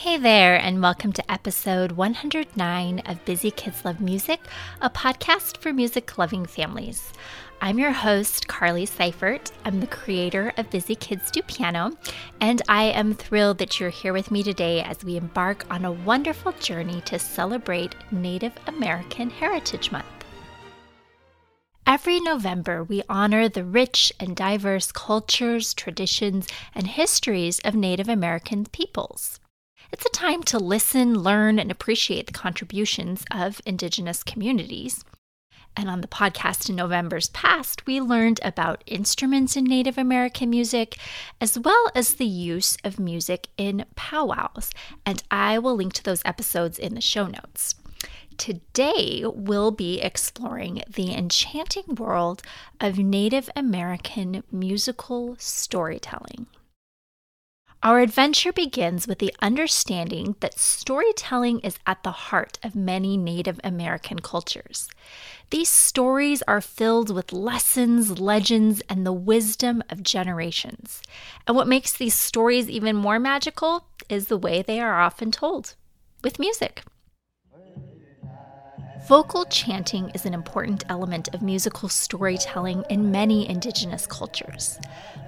Hey there, and welcome to episode 109 of Busy Kids Love Music, a podcast for music loving families. I'm your host, Carly Seifert. I'm the creator of Busy Kids Do Piano, and I am thrilled that you're here with me today as we embark on a wonderful journey to celebrate Native American Heritage Month. Every November, we honor the rich and diverse cultures, traditions, and histories of Native American peoples. It's a time to listen, learn, and appreciate the contributions of Indigenous communities. And on the podcast in November's past, we learned about instruments in Native American music, as well as the use of music in powwows. And I will link to those episodes in the show notes. Today, we'll be exploring the enchanting world of Native American musical storytelling. Our adventure begins with the understanding that storytelling is at the heart of many Native American cultures. These stories are filled with lessons, legends, and the wisdom of generations. And what makes these stories even more magical is the way they are often told with music. Vocal chanting is an important element of musical storytelling in many indigenous cultures.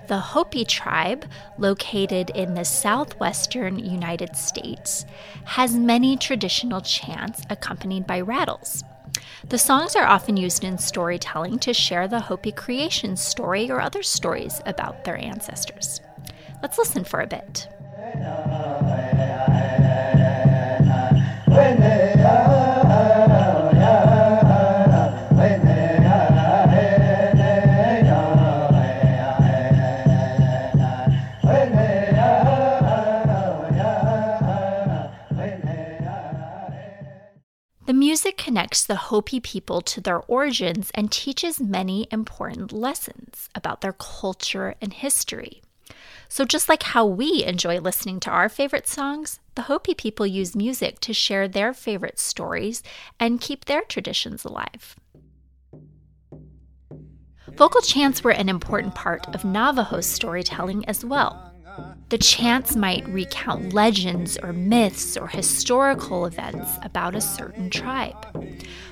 The Hopi tribe, located in the southwestern United States, has many traditional chants accompanied by rattles. The songs are often used in storytelling to share the Hopi creation story or other stories about their ancestors. Let's listen for a bit. Connects the Hopi people to their origins and teaches many important lessons about their culture and history. So, just like how we enjoy listening to our favorite songs, the Hopi people use music to share their favorite stories and keep their traditions alive. Vocal chants were an important part of Navajo storytelling as well. The chants might recount legends or myths or historical events about a certain tribe.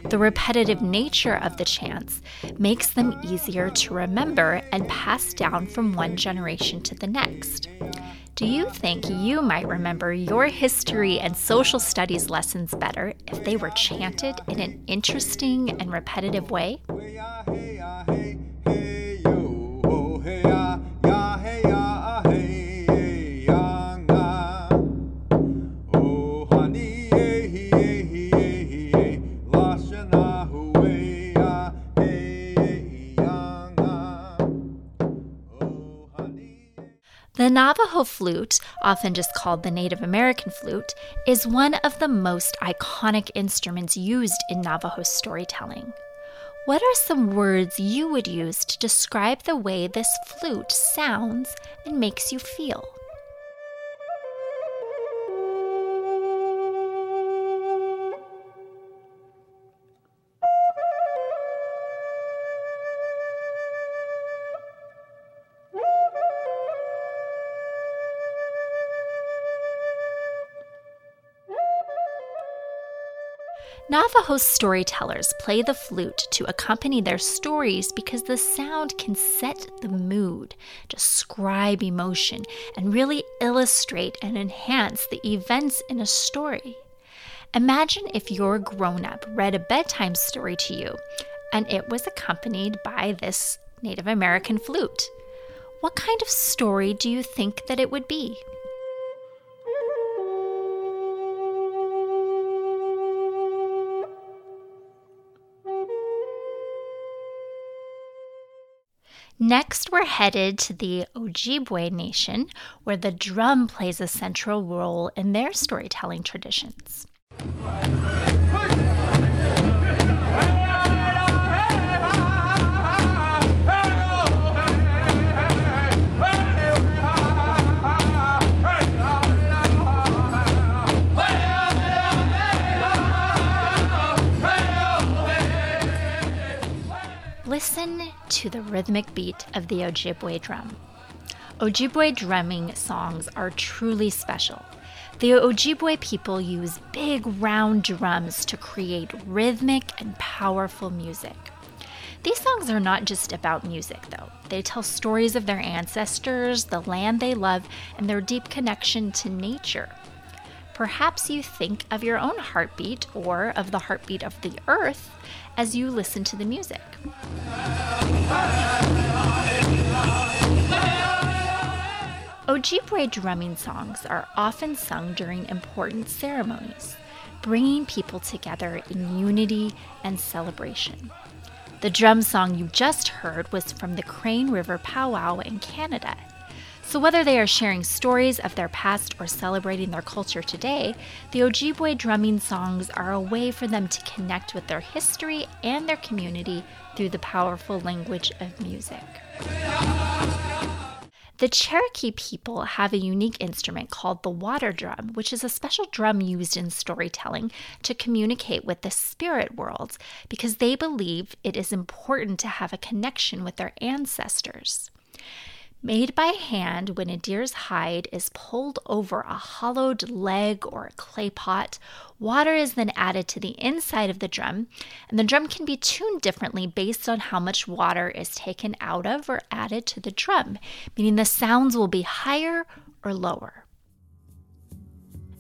The repetitive nature of the chants makes them easier to remember and pass down from one generation to the next. Do you think you might remember your history and social studies lessons better if they were chanted in an interesting and repetitive way? Navajo flute, often just called the Native American flute, is one of the most iconic instruments used in Navajo storytelling. What are some words you would use to describe the way this flute sounds and makes you feel? Navajo storytellers play the flute to accompany their stories because the sound can set the mood, describe emotion, and really illustrate and enhance the events in a story. Imagine if your grown up read a bedtime story to you and it was accompanied by this Native American flute. What kind of story do you think that it would be? Next, we're headed to the Ojibwe Nation, where the drum plays a central role in their storytelling traditions. The rhythmic beat of the Ojibwe drum. Ojibwe drumming songs are truly special. The Ojibwe people use big round drums to create rhythmic and powerful music. These songs are not just about music, though. They tell stories of their ancestors, the land they love, and their deep connection to nature. Perhaps you think of your own heartbeat or of the heartbeat of the earth as you listen to the music. Ojibwe drumming songs are often sung during important ceremonies, bringing people together in unity and celebration. The drum song you just heard was from the Crane River Powwow in Canada. So, whether they are sharing stories of their past or celebrating their culture today, the Ojibwe drumming songs are a way for them to connect with their history and their community through the powerful language of music. The Cherokee people have a unique instrument called the water drum, which is a special drum used in storytelling to communicate with the spirit world because they believe it is important to have a connection with their ancestors. Made by hand when a deer's hide is pulled over a hollowed leg or a clay pot, water is then added to the inside of the drum, and the drum can be tuned differently based on how much water is taken out of or added to the drum, meaning the sounds will be higher or lower.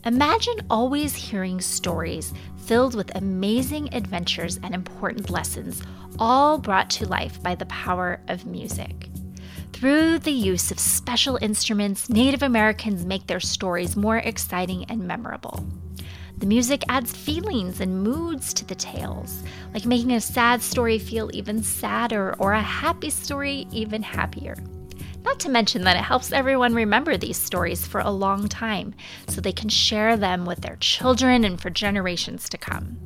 Imagine always hearing stories filled with amazing adventures and important lessons, all brought to life by the power of music. Through the use of special instruments, Native Americans make their stories more exciting and memorable. The music adds feelings and moods to the tales, like making a sad story feel even sadder or a happy story even happier. Not to mention that it helps everyone remember these stories for a long time so they can share them with their children and for generations to come.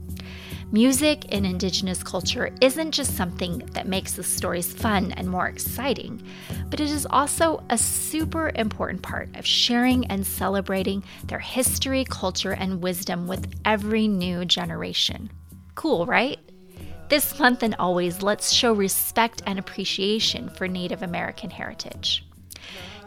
Music in Indigenous culture isn't just something that makes the stories fun and more exciting, but it is also a super important part of sharing and celebrating their history, culture, and wisdom with every new generation. Cool, right? This month and always, let's show respect and appreciation for Native American heritage.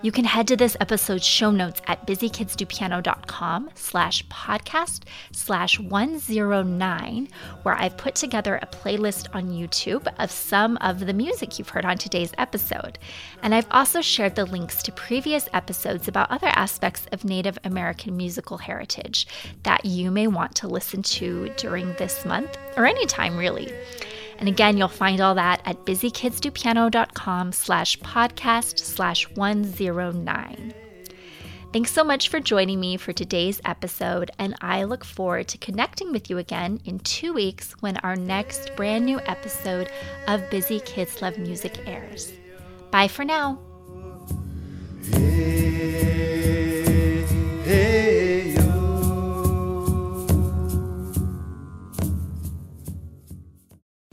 You can head to this episode's show notes at busykidsdopiano.com slash podcast slash 109, where I've put together a playlist on YouTube of some of the music you've heard on today's episode. And I've also shared the links to previous episodes about other aspects of Native American musical heritage that you may want to listen to during this month or anytime really. And again, you'll find all that at busykidsdopiano.com slash podcast slash 109. Thanks so much for joining me for today's episode, and I look forward to connecting with you again in two weeks when our next brand new episode of Busy Kids Love Music airs. Bye for now.